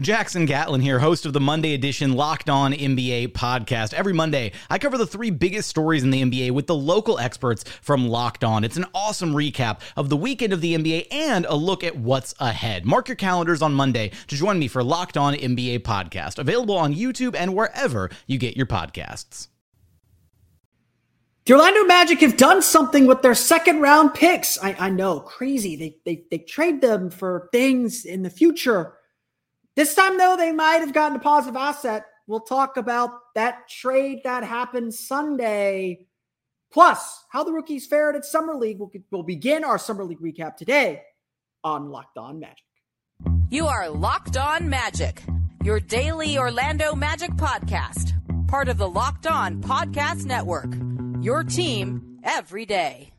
Jackson Gatlin here, host of the Monday edition Locked On NBA podcast. Every Monday, I cover the three biggest stories in the NBA with the local experts from Locked On. It's an awesome recap of the weekend of the NBA and a look at what's ahead. Mark your calendars on Monday to join me for Locked On NBA podcast, available on YouTube and wherever you get your podcasts. The Orlando Magic have done something with their second round picks. I, I know, crazy. They, they they trade them for things in the future this time, though, they might have gotten a positive asset. We'll talk about that trade that happened Sunday. Plus, how the rookies fared at Summer League. We'll, we'll begin our Summer League recap today on Locked On Magic. You are Locked On Magic, your daily Orlando Magic podcast, part of the Locked On Podcast Network. Your team every day.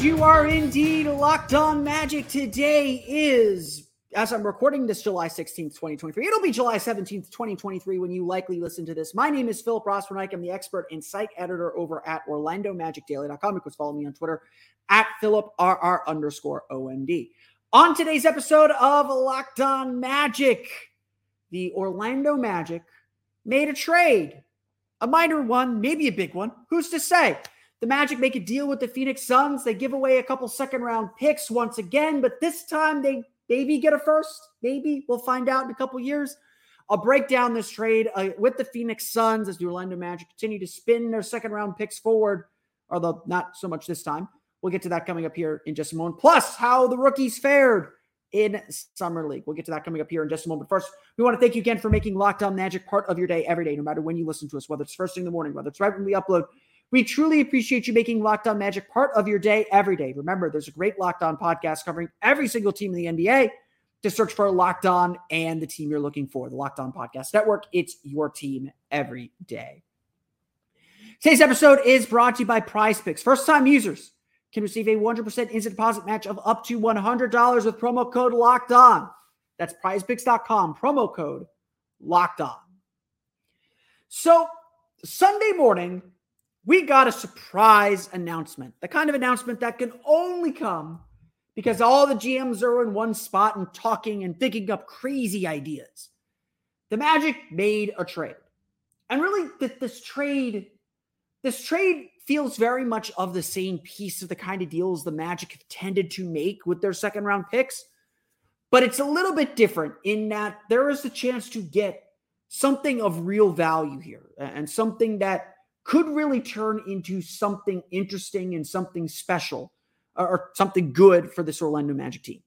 You are indeed locked on magic. Today is, as I'm recording this, July 16th, 2023. It'll be July 17th, 2023 when you likely listen to this. My name is Philip Rossman-Reich. I'm the expert and site editor over at OrlandoMagicDaily.com. You can follow me on Twitter at PhilipRR underscore OMD. On today's episode of Locked On Magic, the Orlando Magic made a trade, a minor one, maybe a big one. Who's to say? The Magic make a deal with the Phoenix Suns. They give away a couple second round picks once again, but this time they maybe get a first. Maybe we'll find out in a couple years. I'll break down this trade uh, with the Phoenix Suns as the Orlando Magic continue to spin their second round picks forward, although not so much this time. We'll get to that coming up here in just a moment. Plus, how the rookies fared in Summer League. We'll get to that coming up here in just a moment. First, we want to thank you again for making Locked On Magic part of your day every day, no matter when you listen to us, whether it's first thing in the morning, whether it's right when we upload we truly appreciate you making Locked On Magic part of your day every day. Remember, there's a great Locked On podcast covering every single team in the NBA. To search for Locked On and the team you're looking for, the Locked On Podcast Network. It's your team every day. Today's episode is brought to you by Prize Picks. First time users can receive a 100% instant deposit match of up to $100 with promo code Locked On. That's prizepicks.com, promo code Locked On. So, Sunday morning, we got a surprise announcement. The kind of announcement that can only come because all the GMs are in one spot and talking and thinking up crazy ideas. The Magic made a trade. And really, this trade, this trade feels very much of the same piece of the kind of deals the Magic have tended to make with their second round picks. But it's a little bit different in that there is a chance to get something of real value here and something that could really turn into something interesting and something special uh, or something good for this Orlando Magic team.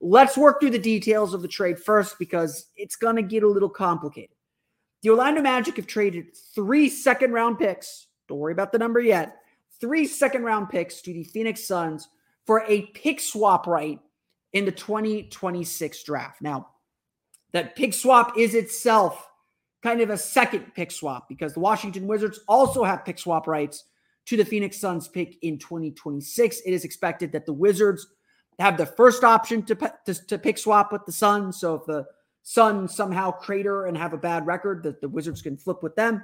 Let's work through the details of the trade first because it's going to get a little complicated. The Orlando Magic have traded three second round picks. Don't worry about the number yet. Three second round picks to the Phoenix Suns for a pick swap right in the 2026 draft. Now, that pick swap is itself kind of a second pick swap because the Washington Wizards also have pick swap rights to the Phoenix Suns pick in 2026. It is expected that the Wizards have the first option to, to, to pick swap with the Suns. So if the Suns somehow crater and have a bad record, that the Wizards can flip with them.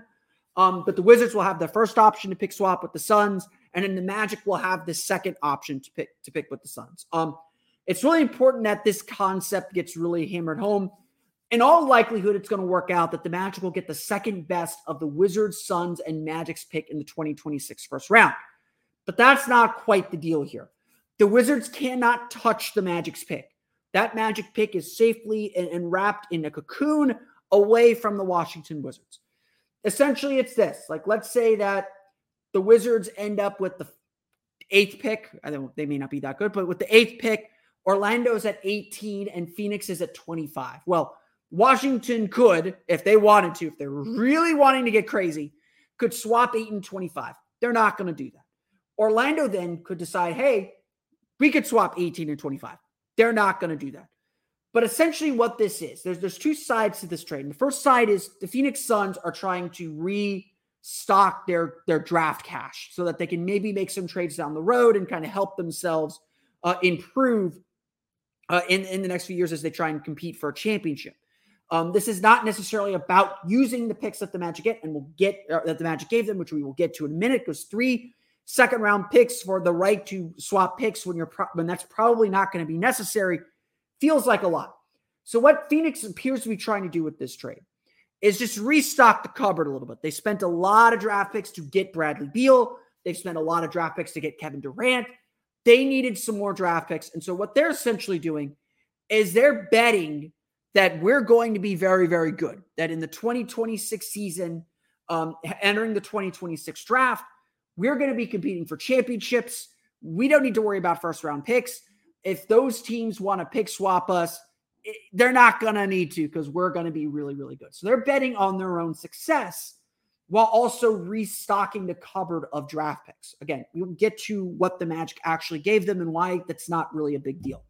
Um, but the Wizards will have the first option to pick swap with the Suns, and then the Magic will have the second option to pick to pick with the Suns. Um, it's really important that this concept gets really hammered home. In all likelihood, it's going to work out that the Magic will get the second best of the Wizards, Suns, and Magic's pick in the 2026 first round. But that's not quite the deal here. The Wizards cannot touch the Magic's pick. That Magic pick is safely and, wrapped in a cocoon away from the Washington Wizards. Essentially, it's this like, let's say that the Wizards end up with the eighth pick. I don't, they may not be that good, but with the eighth pick, Orlando's at 18 and Phoenix is at 25. Well, Washington could, if they wanted to, if they're really wanting to get crazy, could swap 8 and 25. They're not going to do that. Orlando then could decide, hey, we could swap 18 and 25. They're not going to do that. But essentially, what this is, there's there's two sides to this trade. And the first side is the Phoenix Suns are trying to restock their their draft cash so that they can maybe make some trades down the road and kind of help themselves uh, improve uh, in in the next few years as they try and compete for a championship. Um, this is not necessarily about using the picks that the Magic get, and we'll get uh, that the Magic gave them, which we will get to in a minute. Because three second round picks for the right to swap picks when you're pro- when that's probably not going to be necessary feels like a lot. So what Phoenix appears to be trying to do with this trade is just restock the cupboard a little bit. They spent a lot of draft picks to get Bradley Beal. They've spent a lot of draft picks to get Kevin Durant. They needed some more draft picks. And so what they're essentially doing is they're betting that we're going to be very, very good. That in the 2026 season, um, entering the 2026 draft, we're going to be competing for championships. We don't need to worry about first round picks. If those teams want to pick swap us, they're not going to need to because we're going to be really, really good. So they're betting on their own success while also restocking the cupboard of draft picks. Again, we'll get to what the Magic actually gave them and why that's not really a big deal.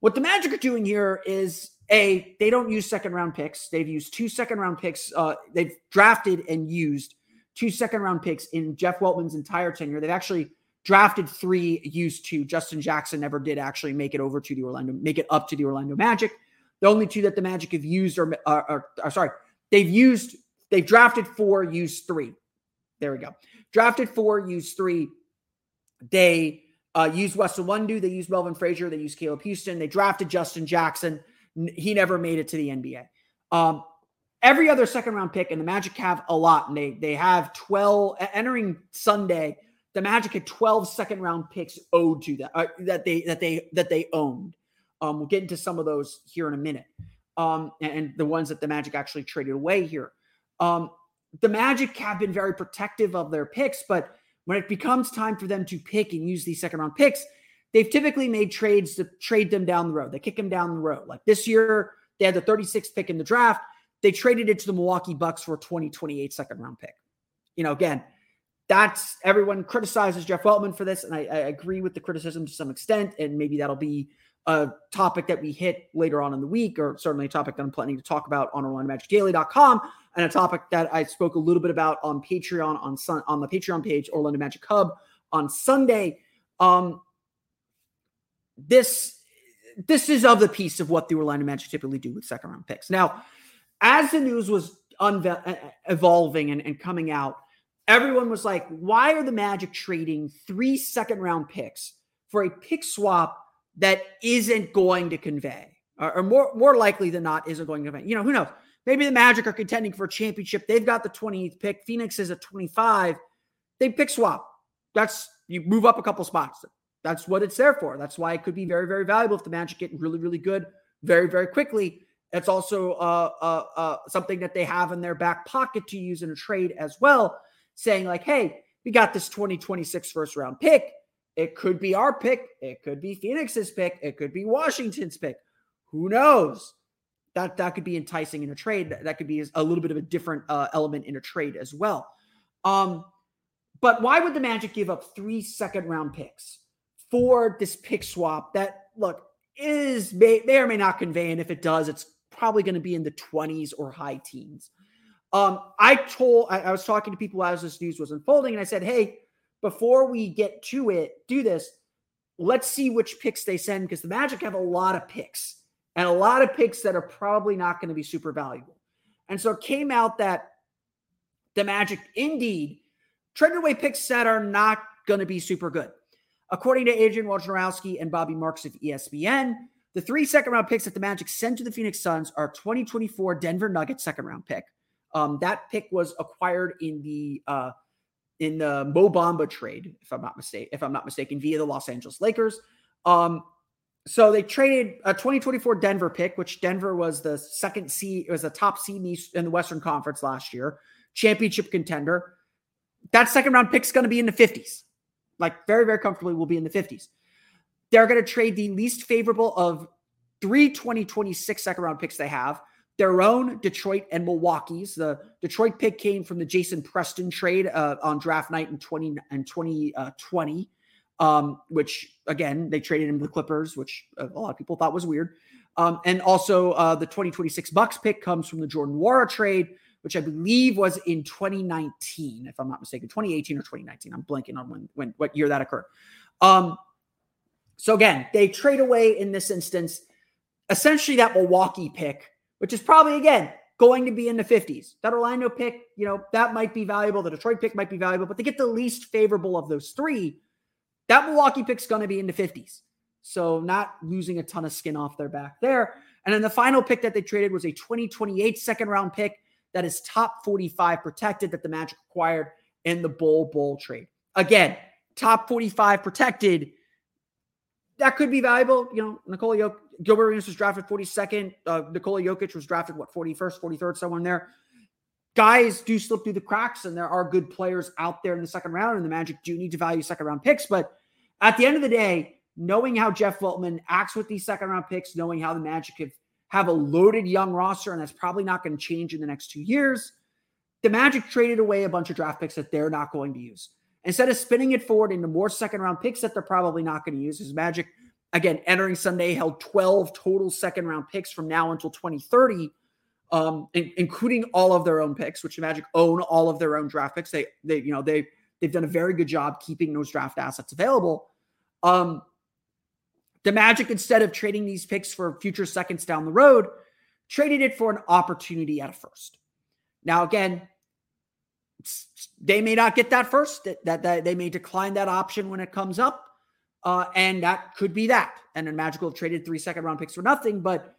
What the Magic are doing here is a they don't use second round picks. They've used two second round picks. Uh, they've drafted and used two second round picks in Jeff Weltman's entire tenure. They've actually drafted three, used two. Justin Jackson never did actually make it over to the Orlando, make it up to the Orlando Magic. The only two that the Magic have used are, are, are, are sorry, they've used, they've drafted four, used three. There we go. Drafted four, used three. They uh, used Wesley Iwundu. They used Melvin Frazier. They used Caleb Houstan. They drafted Justin Jackson. He never made it to the NBA. Um, every other second round pick, and the Magic have a lot, and they they have 12 entering Sunday. The Magic had 12 second round picks owed to that uh, that they that they that they owned. Um, we'll get into some of those here in a minute, um, and, and the ones that the Magic actually traded away here. Um, the Magic have been very protective of their picks, but when it becomes time for them to pick and use these second round picks, they've typically made trades to trade them down the road. They kick them down the road. Like this year, they had the 36th pick in the draft. They traded it to the Milwaukee Bucks for a 2028 second round pick. You know, again, that's everyone criticizes Jeff Weltman for this, and I, I, agree with the criticism to some extent. And maybe that'll be a topic that we hit later on in the week, or certainly a topic that I'm planning to talk about on OrlandoMagicDaily.com, and a topic that I spoke a little bit about on Patreon on sun, on the Patreon page, Orlando Magic Hub on Sunday. Um, this this is of the piece of what the Orlando Magic typically do with second round picks. Now, as the news was unve- uh, uh, evolving and, and coming out, everyone was like, why are the Magic trading three second round picks for a pick swap that isn't going to convey? Or, or more, more likely than not, isn't going to convey. You know, who knows? Maybe the Magic are contending for a championship. They've got the 20th pick. Phoenix is at 25. They pick swap. That's you move up a couple spots. That's what it's there for. That's why it could be very, very valuable if the Magic get really, really good very, very quickly. It's also uh, uh, uh, something that they have in their back pocket to use in a trade as well, saying like, "Hey, we got this 2026 first round pick. It could be our pick. It could be Phoenix's pick. It could be Washington's pick. Who knows?" That that could be enticing in a trade. That, that could be a little bit of a different uh, element in a trade as well. Um, but why would the Magic give up three second round picks for this pick swap? That look is may, may or may not convey, and if it does, it's probably going to be in the 20s or high teens. Um, I told, I, I was talking to people as this news was unfolding, and I said, hey, before we get to it, do this. Let's see which picks they send because the Magic have a lot of picks and a lot of picks that are probably not going to be super valuable. And so it came out that the Magic indeed traded away picks that are not going to be super good. According to Adrian Wojnarowski and Bobby Marks of ESPN, the three second round picks that the Magic sent to the Phoenix Suns are 2024 Denver Nuggets second round pick. Um, that pick was acquired in the uh, in the Mo Bamba trade, if I'm not mistaken, if I'm not mistaken, via the Los Angeles Lakers. Um, so they traded a 2024 Denver pick, which Denver was the second seed, it was the top seed in the Western Conference last year, championship contender. That second round pick is going to be in the 50s, like very, very comfortably will be in the 50s. They're going to trade the least favorable of three 2026 second round picks they have their own Detroit and Milwaukee's. The Detroit pick came from the Jason Preston trade uh, on draft night in 20 and 2020, uh, um, which again they traded him to the Clippers, which a lot of people thought was weird. Um, and also uh, the 2026 Bucks pick comes from the Jordan Nwora trade, which I believe was in 2019, if I'm not mistaken, 2018 or 2019. I'm blanking on when, when what year that occurred. Um, so again, they trade away in this instance essentially that Milwaukee pick which is probably again going to be in the 50s. That Orlando pick, you know, that might be valuable. The Detroit pick might be valuable, but they get the least favorable of those three, that Milwaukee pick's going to be in the 50s. So not losing a ton of skin off their back there. And then the final pick that they traded was a 2028 second round pick that is top 45 protected that the Magic acquired in the Bol Bol trade. Again, top 45 protected. That could be valuable. You know, Nikola Jokic, Gilbert Arenas was drafted 42nd. Uh, Nikola Jokic was drafted, what, 41st, 43rd, somewhere in there. Guys do slip through the cracks, and there are good players out there in the second round, and the Magic do need to value second round picks. But at the end of the day, knowing how Jeff Weltman acts with these second round picks, knowing how the Magic have, have a loaded young roster, and that's probably not going to change in the next two years, the Magic traded away a bunch of draft picks that they're not going to use. Instead of spinning it forward into more second round picks that they're probably not going to use, is Magic – Again, entering Sunday held 12 total second round picks from now until 2030, um, in, including all of their own picks, which the Magic own all of their own draft picks. They, they, you know, they they've done a very good job keeping those draft assets available. Um, the Magic, instead of trading these picks for future seconds down the road, traded it for an opportunity at a first. Now, again, they may not get that first. That, that, they may decline that option when it comes up. Uh, and that could be that. And then Magical traded three second round picks for nothing. But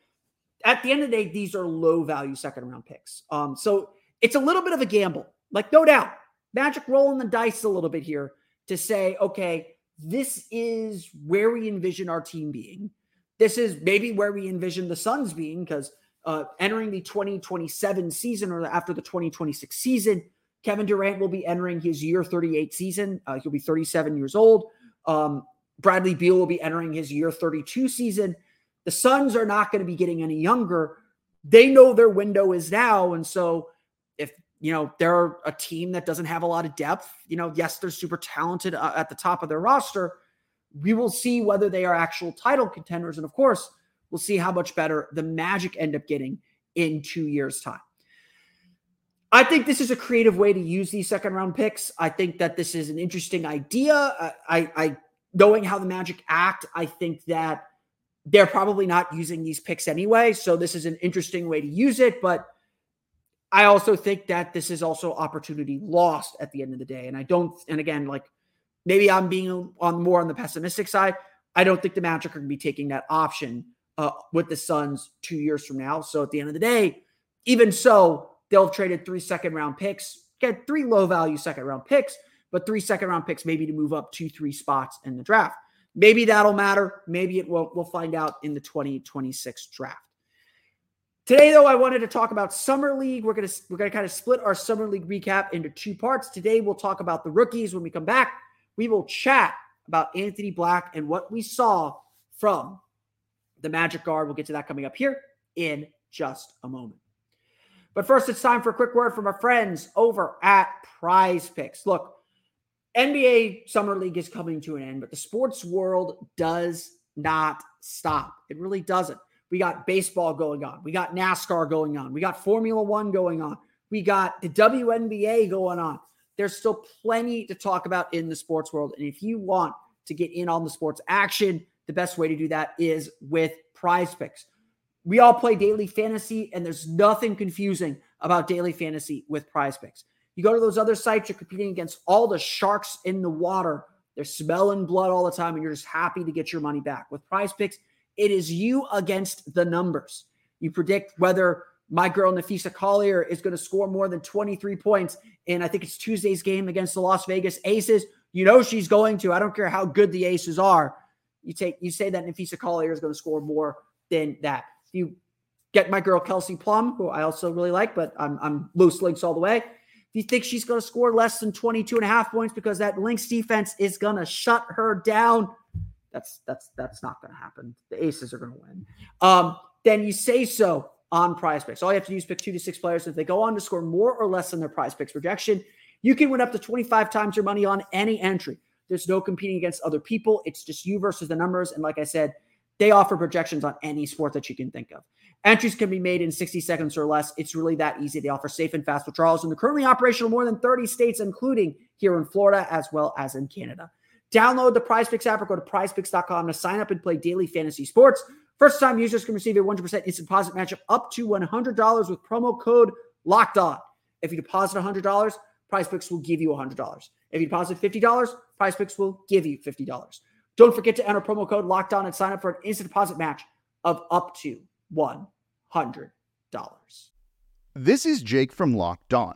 at the end of the day, these are low value second round picks. Um, so it's a little bit of a gamble. Like, no doubt, Magic rolling the dice a little bit here to say, okay, this is where we envision our team being. This is maybe where we envision the Suns being because uh, entering the 2027 season or after the 2026 season, Kevin Durant will be entering his year 38 season. Uh, he'll be 37 years old. Um, Bradley Beal will be entering his year 32 season. The Suns are not going to be getting any younger. They know their window is now. And so you know, they're a team that doesn't have a lot of depth, you know, yes, they're super talented uh, at the top of their roster. We will see whether they are actual title contenders. And of course, we'll see how much better the Magic end up getting in two years' time. I think this is a creative way to use these second round picks. I think that this is an interesting idea. I, I knowing how the Magic act, I think that they're probably not using these picks anyway. So this is an interesting way to use it. But I also think that this is also opportunity lost at the end of the day. And I don't, and again, like maybe I'm being on more on the pessimistic side. I don't think the Magic are going to be taking that option uh, with the Suns two years from now. So at the end of the day, even so, they'll have traded three second round picks, get three low value second round picks but three second round picks maybe to move up two, three spots in the draft. Maybe that'll matter. Maybe it won't. We'll find out in the 2026 draft. Today, though, I wanted to talk about Summer League. We're gonna we're gonna kind of split our Summer League recap into two parts. Today, we'll talk about the rookies. When we come back, we will chat about Anthony Black and what we saw from the Magic Guard. We'll get to that coming up here in just a moment. But first, it's time for a quick word from our friends over at Prize Picks. Look, NBA Summer League is coming to an end, but the sports world does not stop. It really doesn't. We got baseball going on. We got NASCAR going on. We got Formula One going on. We got the WNBA going on. There's still plenty to talk about in the sports world. And if you want to get in on the sports action, the best way to do that is with prize picks. We all play daily fantasy, and there's nothing confusing about daily fantasy with prize picks. You go to those other sites, you're competing against all the sharks in the water They're smelling blood all the time, and you're just happy to get your money back. With prize picks, it is you against the numbers. You predict whether my girl Napheesa Collier is going to score more than 23 points in, I think it's Tuesday's game against the Las Vegas Aces. You know she's going to. I don't care how good the Aces are. You take you say that Napheesa Collier is going to score more than that. You get my girl Kelsey Plum, who I also really like, but I'm I'm loose Lynx all the way. You think she's going to score less than 22 and a half points because that Lynx defense is going to shut her down? That's that's that's not going to happen. The Aces are going to win. Um, then you say so on prize picks. All you have to do is pick two to six players. If they go on to score more or less than their prize picks projection, you can win up to 25 times your money on any entry. There's no competing against other people. It's just you versus the numbers. And like I said, they offer projections on any sport that you can think of. Entries can be made in 60 seconds or less. It's really that easy. They offer safe and fast withdrawals, and they're currently operational in more than 30 states, including here in Florida as well as in Canada. Download the Prize Picks app or go to prizepicks.com to sign up and play daily fantasy sports. First time users can receive a 100% instant deposit matchup up to $100 with promo code locked on. If you deposit $100, Prize Picks will give you $100. If you deposit $50, Prize Picks will give you $50. Don't forget to enter promo code locked on and sign up for an instant deposit match of up to $100. This is Jake from Locked On.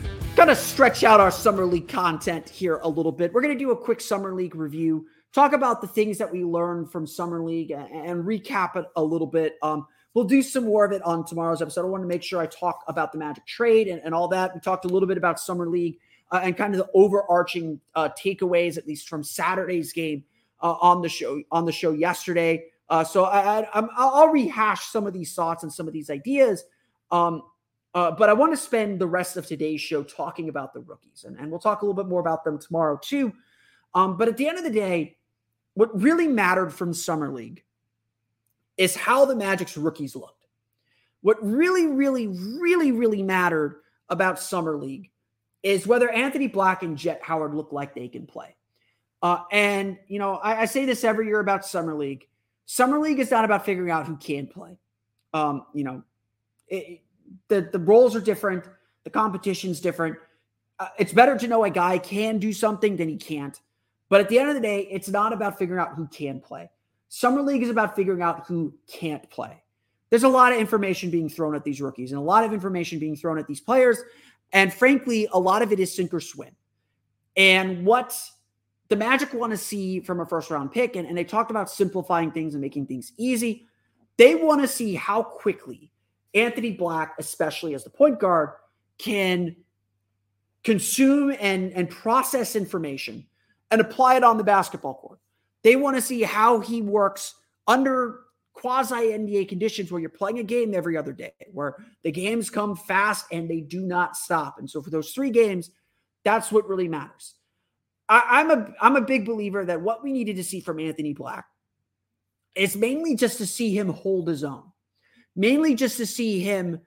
going to stretch out our summer league content here a little bit. We're going to do a quick summer league review, talk about the things that we learned from summer league, and, and recap it a little bit. Um, we'll do some more of it on tomorrow's episode. I want to make sure I talk about the Magic trade and, and all that. We talked a little bit about summer league uh, and kind of the overarching uh, takeaways, at least from Saturday's game uh, on the show on the show yesterday. Uh, so I, I, will rehash some of these thoughts and some of these ideas. Um, uh, but I want to spend the rest of today's show talking about the rookies, and, and we'll talk a little bit more about them tomorrow too. Um, but at the end of the day, what really mattered from Summer League is how the Magic's rookies looked. What really, really, really, really mattered about Summer League is whether Anthony Black and Jett Howard look like they can play. Uh, and, you know, I, I, say this every year about Summer League. Summer League is not about figuring out who can play. Um, you know, it, the the roles are different, the competition's different. Uh, it's better to know a guy can do something than he can't. But at the end of the day, it's not about figuring out who can play. Summer League is about figuring out who can't play. There's a lot of information being thrown at these rookies and a lot of information being thrown at these players. And frankly, a lot of it is sink or swim. And what the Magic want to see from a first round pick, and, and they talked about simplifying things and making things easy. They want to see how quickly Anthony Black, especially as the point guard, can consume and, and process information and apply it on the basketball court. They want to see how he works under quasi NBA conditions where you're playing a game every other day, where the games come fast and they do not stop. And so for those three games, that's what really matters. I, am a I'm a big believer that what we needed to see from Anthony Black is mainly just to see him hold his own mainly just to see him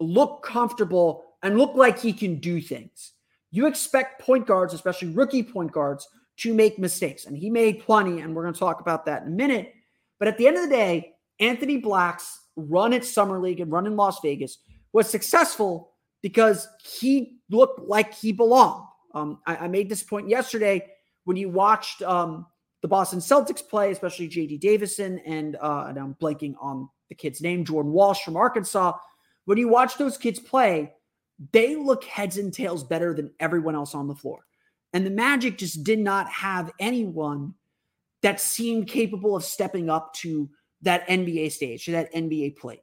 look comfortable and look like he can do things. You expect point guards, especially rookie point guards, to make mistakes. And he made plenty, and we're going to talk about that in a minute. But at the end of the day, Anthony Black's run at Summer League and run in Las Vegas was successful because he looked like he belonged. Um, I, I, made this point yesterday when you watched um, the Boston Celtics play, especially JD Davison and uh, and I'm blanking on the kid's name, Jordan Walsh from Arkansas. When you watch those kids play, they look heads and tails better than everyone else on the floor. And the Magic just did not have anyone that seemed capable of stepping up to that NBA stage, to that NBA plate.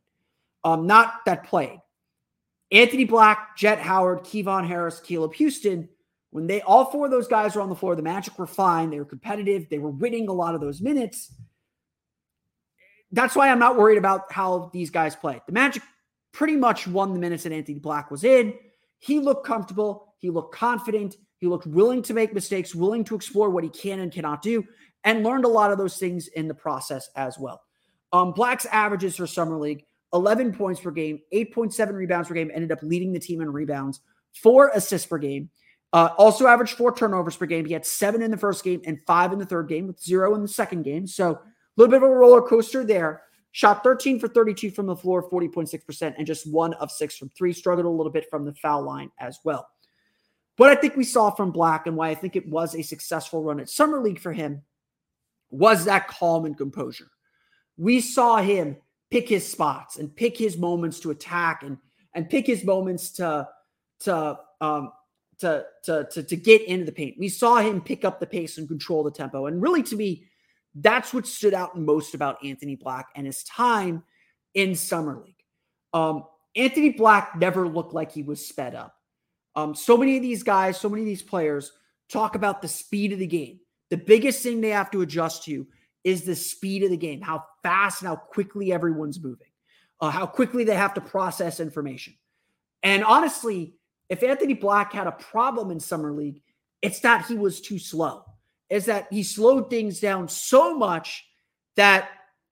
Um, not that played. Anthony Black, Jett Howard, Kevon Harris, Caleb Houstan, when they all four of those guys were on the floor, the Magic were fine. They were competitive. They were winning a lot of those minutes. That's why I'm not worried about how these guys play. The Magic pretty much won the minutes that Anthony Black was in. He looked comfortable. He looked confident. He looked willing to make mistakes, willing to explore what he can and cannot do, and learned a lot of those things in the process as well. Um, Black's averages for Summer League 11 points per game, 8.7 rebounds per game, ended up leading the team in rebounds, four assists per game. Uh, also averaged four turnovers per game. He had seven in the first game and five in the third game, with zero in the second game. So little bit of a roller coaster there. Shot 13 for 32 from the floor, 40.6%, and just one of six from three. Struggled a little bit from the foul line as well. What I think we saw from Black and why I think it was a successful run at Summer League for him was that calm and composure. We saw him pick his spots and pick his moments to attack and and pick his moments to to um to to to, to get into the paint. We saw him pick up the pace and control the tempo. And really to me, that's what stood out most about Anthony Black and his time in Summer League. Um, Anthony Black never looked like he was sped up. Um, so many of these guys, so many of these players talk about the speed of the game. The biggest thing they have to adjust to is the speed of the game, how fast and how quickly everyone's moving, uh, how quickly they have to process information. And honestly, if Anthony Black had a problem in Summer League, it's that he was too slow. Is that he slowed things down so much that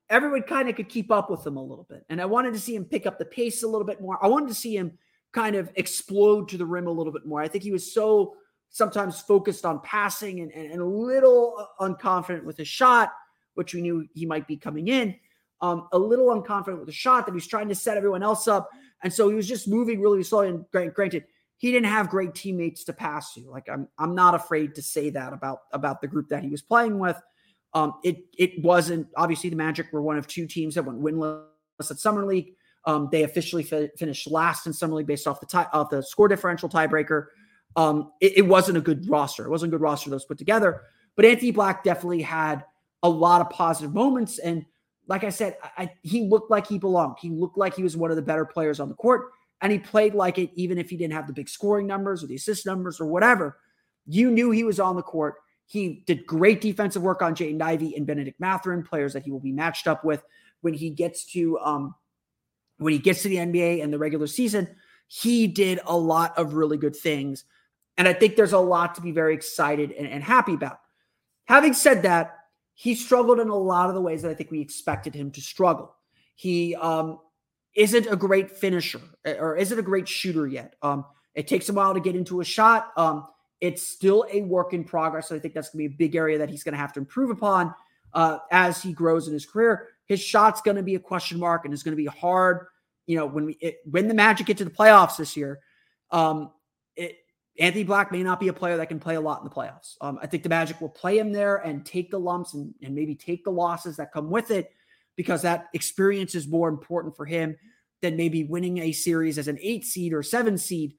everyone kind of could keep up with him a little bit. And I wanted to see him pick up the pace a little bit more. I wanted to see him kind of explode to the rim a little bit more. I think he was so sometimes focused on passing and, and, and a little unconfident with his shot which we knew he might be coming in. Um, a little unconfident with the shot that he's trying to set everyone else up. And so he was just moving really slowly. And granted, he didn't have great teammates to pass to. Like I'm, I'm not afraid to say that about about the group that he was playing with. Um, it it wasn't obviously the Magic were one of two teams that went winless at Summer League. Um, they officially fi- finished last in Summer League based off the tie off the score differential tiebreaker. Um, it, it wasn't a good roster. It wasn't a good roster that was put together. But Anthony Black definitely had a lot of positive moments. And like I said, I, he looked like he belonged. He looked like he was one of the better players on the court. And he played like it, even if he didn't have the big scoring numbers or the assist numbers or whatever. You knew he was on the court. He did great defensive work on Jaden Ivey and Benedict Mathurin, players that he will be matched up with when he gets to um, when he gets to the NBA and the regular season. He did a lot of really good things. And I think there's a lot to be very excited and, and happy about. Having said that, he struggled in a lot of the ways that I think we expected him to struggle. He um, isn't a great finisher eh, or isn't a great shooter yet. Um, it takes a while to get into a shot. Um, it's still a work in progress. So I think that's going to be a big area that he's going to have to improve upon uh, as he grows in his career. His shot's going to be a question mark and it's going to be hard. You know, when we it, when the Magic get to the playoffs this year, um, it, Anthony Black may not be a player that can play a lot in the playoffs. Um, I think the Magic will play him there and take the lumps and, and maybe take the losses that come with it because that experience is more important for him than maybe winning a series as an eight seed or seven seed.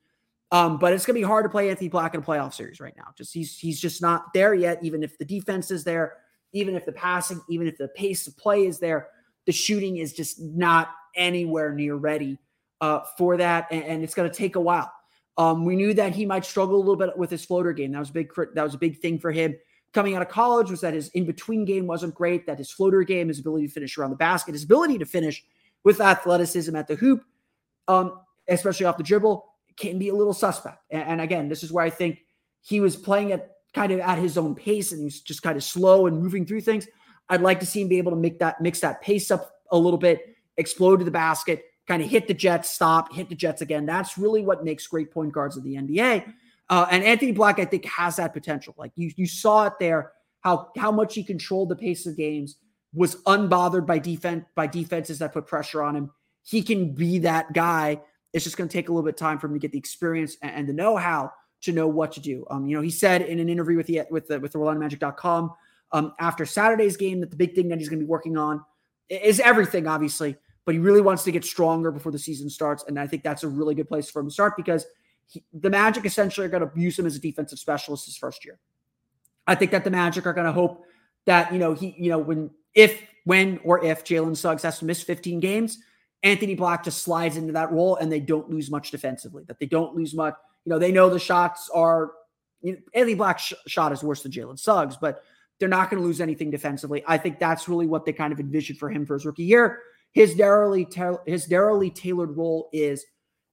Um, but it's going to be hard to play Anthony Black in a playoff series right now. Just he's he's just not there yet. Even if the defense is there, even if the passing, even if the pace of play is there, the shooting is just not anywhere near ready uh, for that, and, and it's going to take a while. Um, we knew that he might struggle a little bit with his floater game. That was a big that was a big thing for him coming out of college was that his in between game wasn't great. That his floater game, his ability to finish around the basket, his ability to finish with athleticism at the hoop, um, especially off the dribble, can be a little suspect. And, and again, this is where I think he was playing at kind of at his own pace and he's just kind of slow and moving through things. I'd like to see him be able to make that mix that pace up a little bit, explode to the basket, kind of hit the Jets, stop, hit the Jets again. That's really what makes great point guards of the NBA. Uh, and Anthony Black, I think, has that potential. Like you, you saw it there, how how much he controlled the pace of games, was unbothered by defense by defenses that put pressure on him. He can be that guy. It's just going to take a little bit of time for him to get the experience and, and the know-how to know what to do. Um, you know, he said in an interview with the with the with the OrlandoMagic.com um, after Saturday's game that the big thing that he's going to be working on is everything, obviously, but he really wants to get stronger before the season starts, and I think that's a really good place for him to start because he, the Magic essentially are going to use him as a defensive specialist his first year. I think that the Magic are going to hope that you know he you know when if when or if Jalen Suggs has to miss 15 games, Anthony Black just slides into that role and they don't lose much defensively. That they don't lose much you know, they know the shots are, you know, Anthony Black's sh- shot is worse than Jalen Suggs, but they're not going to lose anything defensively. I think that's really what they kind of envisioned for him for his rookie year. His narrowly, ta- his narrowly tailored role is,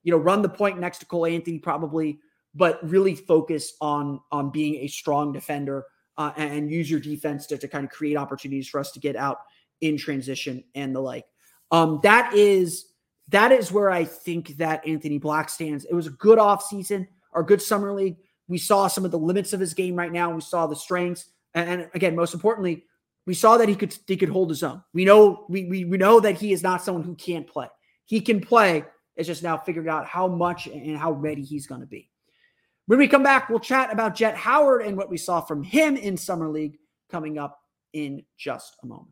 you know, run the point next to Cole Anthony probably, but really focus on on being a strong defender uh, and use your defense to, to kind of create opportunities for us to get out in transition and the like. Um, that is that is where I think that Anthony Black stands. It was a good offseason or good summer league. We saw some of the limits of his game right now. We saw the strengths. And, and again, most importantly, we saw that he could he could hold his own. We know we, we we know that he is not someone who can't play. He can play. It's just now figuring out how much and how ready he's going to be. When we come back, we'll chat about Jett Howard and what we saw from him in summer league coming up in just a moment.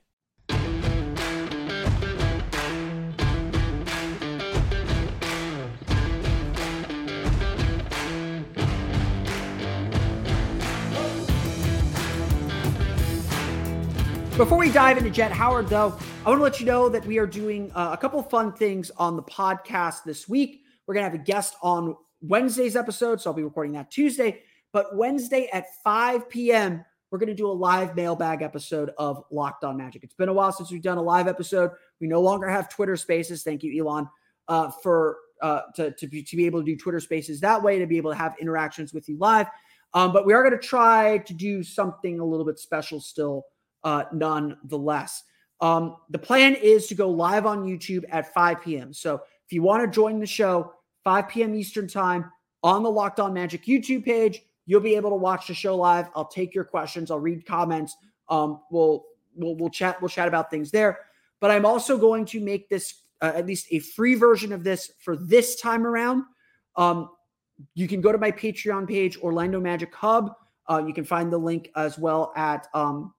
Before we dive into Jett Howard, though, I want to let you know that we are doing uh, a couple fun things on the podcast this week. We're going to have a guest on Wednesday's episode, so I'll be recording that Tuesday. But Wednesday at 5 p.m., we're going to do a live mailbag episode of Locked On Magic. It's been a while since we've done a live episode. We no longer have Twitter Spaces. Thank you, Elon, uh, for uh, to to be, to be able to do Twitter Spaces that way to be able to have interactions with you live. Um, but we are going to try to do something a little bit special still uh, nonetheless. Um, the plan is to go live on YouTube at 5 p.m. So if you want to join the show, 5 p.m. Eastern Time on the Locked On Magic YouTube page, you'll be able to watch the show live. I'll take your questions. I'll read comments. Um, we'll we'll we'll chat we'll chat about things there. But I'm also going to make this uh, at least a free version of this for this time around. Um, you can go to my Patreon page, Orlando Magic Hub. Uh, you can find the link as well at um,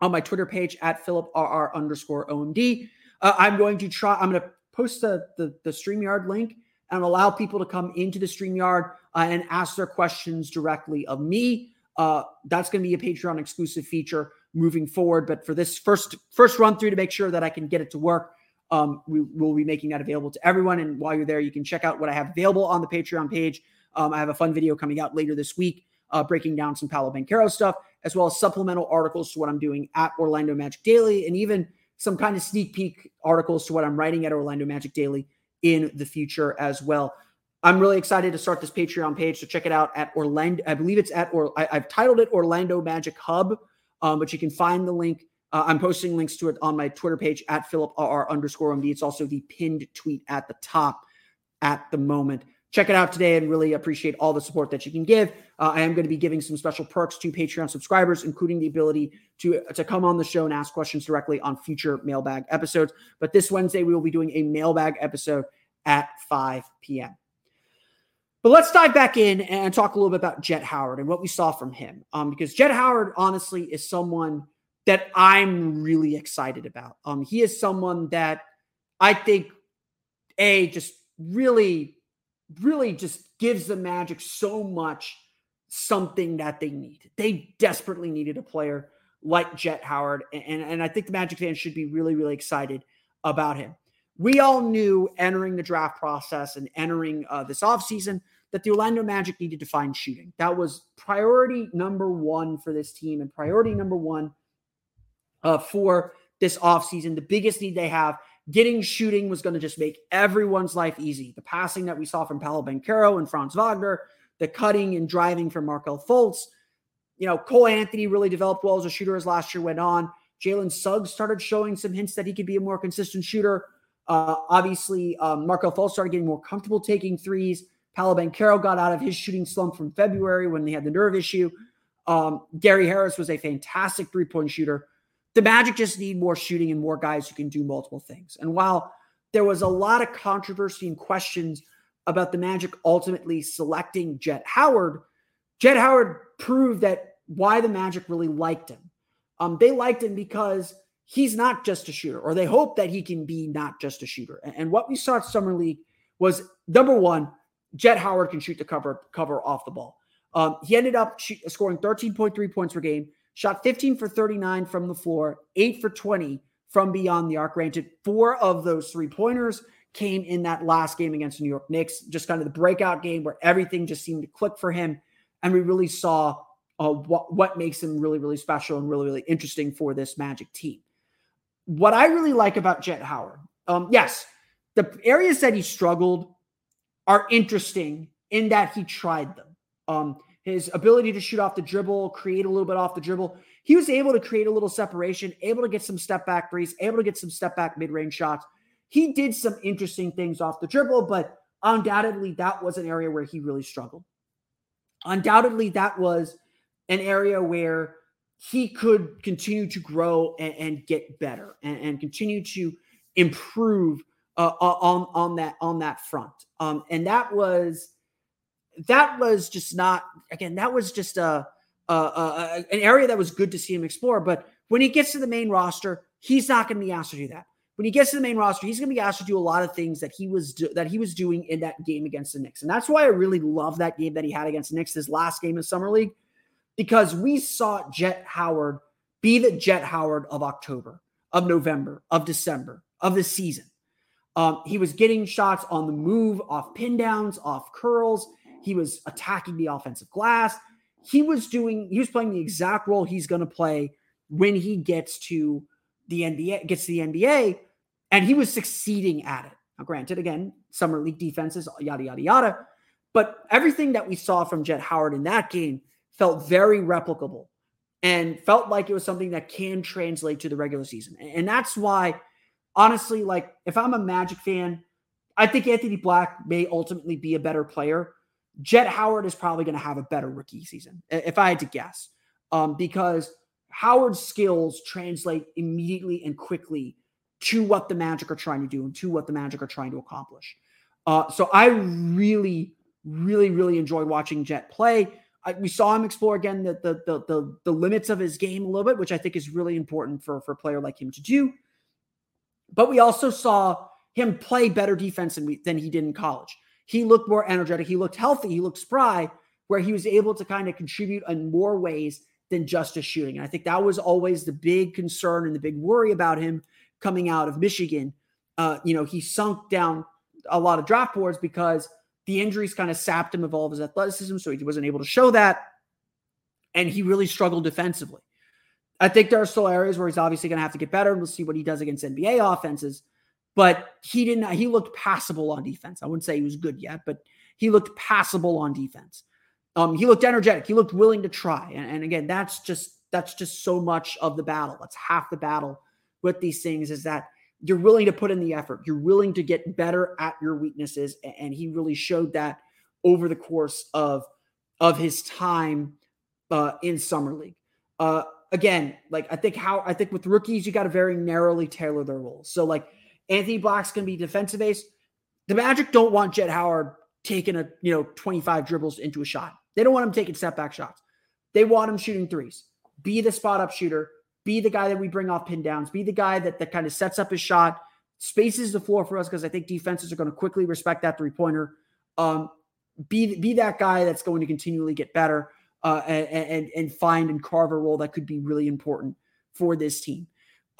on my Twitter page at PhilipRR underscore OMD. Uh, I'm going to try, I'm going to post the, the, the StreamYard link and allow people to come into the StreamYard uh, and ask their questions directly of me. Uh, that's going to be a Patreon exclusive feature moving forward. But for this first first run through to make sure that I can get it to work, um, we will be making that available to everyone. And while you're there, you can check out what I have available on the Patreon page. Um, I have a fun video coming out later this week uh, breaking down some Paolo Banchero stuff as well as supplemental articles to what I'm doing at Orlando Magic Daily, and even some kind of sneak peek articles to what I'm writing at Orlando Magic Daily in the future as well. I'm really excited to start this Patreon page. So check it out at Orlando. I believe it's at or I, have titled it Orlando Magic Hub, um, but you can find the link. Uh, I'm posting links to it on my Twitter page at Philip RR underscore MD. It's also the pinned tweet at the top at the moment check it out today and really appreciate all the support that you can give. Uh, I am going to be giving some special perks to Patreon subscribers, including the ability to, to come on the show and ask questions directly on future mailbag episodes. But this Wednesday, we will be doing a mailbag episode at 5 p.m. But let's dive back in and talk a little bit about Jett Howard and what we saw from him. Um, because Jett Howard, honestly, is someone that I'm really excited about. Um, he is someone that I think, A, just really really just gives the Magic so much something that they need. They desperately needed a player like Jett Howard. And, and I think the Magic fans should be really, really excited about him. We all knew entering the draft process and entering uh, this offseason that the Orlando Magic needed to find shooting. That was priority number one for this team and priority number one uh, for this offseason. The biggest need they have Getting shooting was going to just make everyone's life easy. The passing that we saw from Paolo Banchero and Franz Wagner the cutting and driving from Markelle Fultz. You know, Cole Anthony really developed well as a shooter as last year went on. Jalen Suggs started showing some hints that he could be a more consistent shooter. Uh, obviously, um, Markelle Fultz started getting more comfortable taking threes. Paolo Banchero got out of his shooting slump from February when he had the nerve issue. Um, Gary Harris was a fantastic three point shooter. The Magic just need more shooting and more guys who can do multiple things. And while there was a lot of controversy and questions about the Magic ultimately selecting Jett Howard, Jett Howard proved that why the Magic really liked him. Um, they liked him because he's not just a shooter, or they hope that he can be not just a shooter. And, and what we saw at Summer League was number one, Jett Howard can shoot the cover cover off the ball. Um, he ended up scoring 13.3 points per game, shot 15 for 39 from the floor, eight for 20 from beyond the arc. Granted, four of those three pointers came in that last game against the New York Knicks, just kind of the breakout game where everything just seemed to click for him. And we really saw uh, what, what makes him really, really special and really, really interesting for this Magic team. What I really like about Jett Howard, um, yes, the areas that he struggled are interesting in that he tried them. Um, his ability to shoot off the dribble, create a little bit off the dribble. He was able to create a little separation, able to get some step back threes, able to get some step back mid range shots. He did some interesting things off the dribble, but undoubtedly that was an area where he really struggled. Undoubtedly, that was an area where he could continue to grow and, and get better and, and, continue to improve uh, on on that on that front. Um, and that was that was just not again that was just a, a, a, an area that was good to see him explore. But when he gets to the main roster, he's not going to be asked to do that. When he gets to the main roster, he's going to be asked to do a lot of things that he was do, that he was doing in that game against the Knicks, and that's why I really love that game that he had against the Knicks, his last game in summer league, because we saw Jett Howard be the Jett Howard of October, of November, of December, of the season. Um, he was getting shots on the move, off pin downs, off curls. He was attacking the offensive glass. He was doing, he was playing the exact role he's going to play when he gets to the NBA, gets to the NBA, and he was succeeding at it. Now, granted, again, summer league defenses, yada, yada, yada. But everything that we saw from Jett Howard in that game felt very replicable and felt like it was something that can translate to the regular season. And that's why, honestly, like if I'm a Magic fan, I think Anthony Black may ultimately be a better player. Jett Howard is probably going to have a better rookie season, if I had to guess, um, because Howard's skills translate immediately and quickly to what the Magic are trying to do and to what the Magic are trying to accomplish. Uh, so I really, really, really enjoyed watching Jett play. I, we saw him explore again the, the, the the the limits of his game a little bit, which I think is really important for for a player like him to do. But we also saw him play better defense than, we, than he did in college. He looked more energetic. He looked healthy. He looked spry, where he was able to kind of contribute in more ways than just a shooting. And I think that was always the big concern and the big worry about him coming out of Michigan. Uh, you know, he sunk down a lot of draft boards because the injuries kind of sapped him of all of his athleticism, so he wasn't able to show that. And he really struggled defensively. I think there are still areas where he's obviously going to have to get better. And we'll see what he does against NBA offenses but he didn't. He looked passable on defense. I wouldn't say he was good yet, but he looked passable on defense. Um, he looked energetic. He looked willing to try. And, and again, that's just that's just so much of the battle. That's half the battle with these things is that you're willing to put in the effort. You're willing to get better at your weaknesses, and he really showed that over the course of of his time uh, in summer league. Uh, again, like I think how I think with rookies, you got to very narrowly tailor their roles. So like Anthony Black's going to be defensive base. The Magic don't want Jett Howard taking a you know 25 dribbles into a shot. They don't want him taking step back shots. They want him shooting threes. Be the spot up shooter. Be the guy that we bring off pin downs. Be the guy that, that kind of sets up his shot, spaces the floor for us because I think defenses are going to quickly respect that three pointer. Um, be be that guy that's going to continually get better uh, and, and and find and carve a role that could be really important for this team.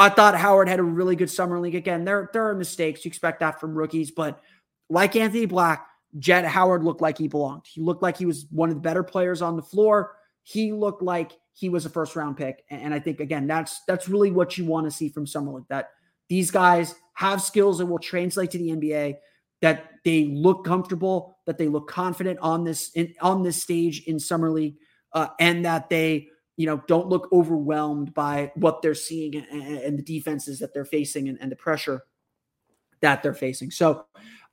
I thought Howard had a really good summer league. Again, there, there are mistakes. You expect that from rookies, but like Anthony Black, Jett Howard looked like he belonged. He looked like he was one of the better players on the floor. He looked like he was a first round pick. And I think again, that's that's really what you want to see from summer league that. These guys have skills that will translate to the NBA. that they look comfortable, that they look confident on this in, on this stage in summer league, uh, and that they you know don't look overwhelmed by what they're seeing and, and the defenses that they're facing and, and the pressure that they're facing. So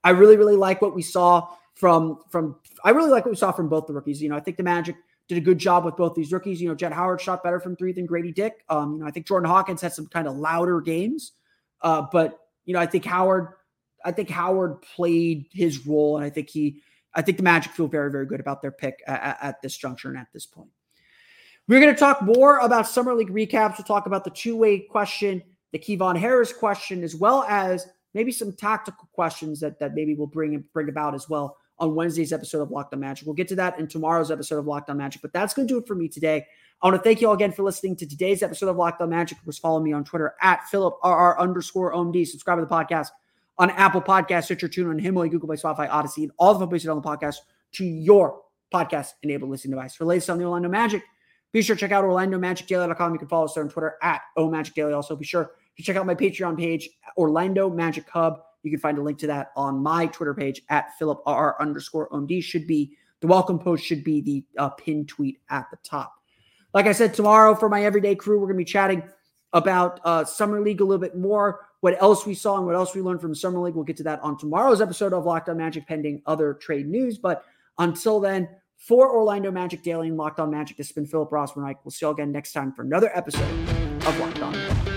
I really really like what we saw from from I really like what we saw from both the rookies. You know, I think the Magic did a good job with both these rookies. You know, Jett Howard shot better from three than Gradey Dick. Um, you know, I think Jordan Hawkins had some kind of louder games, uh, but you know, I think Howard, I think Howard played his role, and I think he, I think the Magic feel very, very good about their pick at, at this juncture and at this point. We're going to talk more about summer league recaps. We'll talk about the two-way question, the Kevon Harris question, as well as maybe some tactical questions that that maybe we'll bring bring about as well on Wednesday's episode of Locked On Magic. We'll get to that in tomorrow's episode of Locked On Magic, but that's going to do it for me today. I want to thank you all again for listening to today's episode of Locked On Magic. Of follow me on Twitter at PhilipRR underscore OMD. Subscribe to the podcast on Apple Podcasts, Stitcher, TuneIn Himalaya, Google Play, Spotify, Odyssey, and all the places on the podcast to your podcast enabled listening device. For latest on the Orlando Magic, be sure to check out OrlandoMagicDaily.com. You can follow us there on Twitter at OMagicDaily. Also, be sure to check out my Patreon page, Orlando Magic Hub. You can find a link to that on my Twitter page at Philip R underscore OMD. Should be the welcome post should be the uh, pinned tweet at the top. Like I said, tomorrow for my everyday crew, we're going to be chatting about uh, Summer League a little bit more. What else we saw and what else we learned from Summer League. We'll get to that on tomorrow's episode of Locked On Magic, pending other trade news. But until then, for Orlando Magic Daily and Locked On Magic, this has been Philip Rossman. We'll see you all again next time for another episode of Locked On